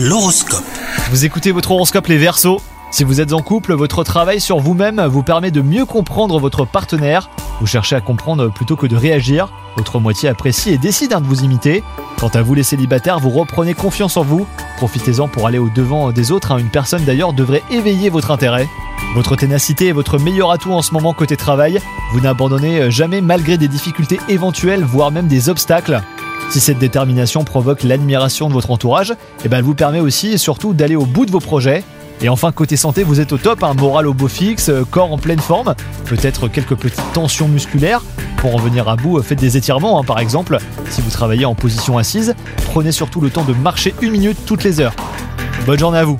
L'horoscope. Vous écoutez votre horoscope les Verseaux. Si vous êtes en couple, votre travail sur vous-même vous permet de mieux comprendre votre partenaire. Vous cherchez à comprendre plutôt que de réagir. Votre moitié apprécie et décide hein, de vous imiter. Quant à vous les célibataires, vous reprenez confiance en vous. Profitez-en pour aller au devant des autres. hein. Une personne d'ailleurs devrait éveiller votre intérêt. Votre ténacité est votre meilleur atout en ce moment côté travail. Vous n'abandonnez jamais malgré des difficultés éventuelles, voire même des obstacles. Si cette détermination provoque l'admiration de votre entourage, eh ben elle vous permet aussi et surtout d'aller au bout de vos projets. Et enfin, côté santé, vous êtes au top, un moral au beau fixe, euh, corps en pleine forme, peut-être quelques petites tensions musculaires. Pour en venir à bout, euh, faites des étirements hein, par exemple. Si vous travaillez en position assise, prenez surtout le temps de marcher une minute toutes les heures. Bonne journée à vous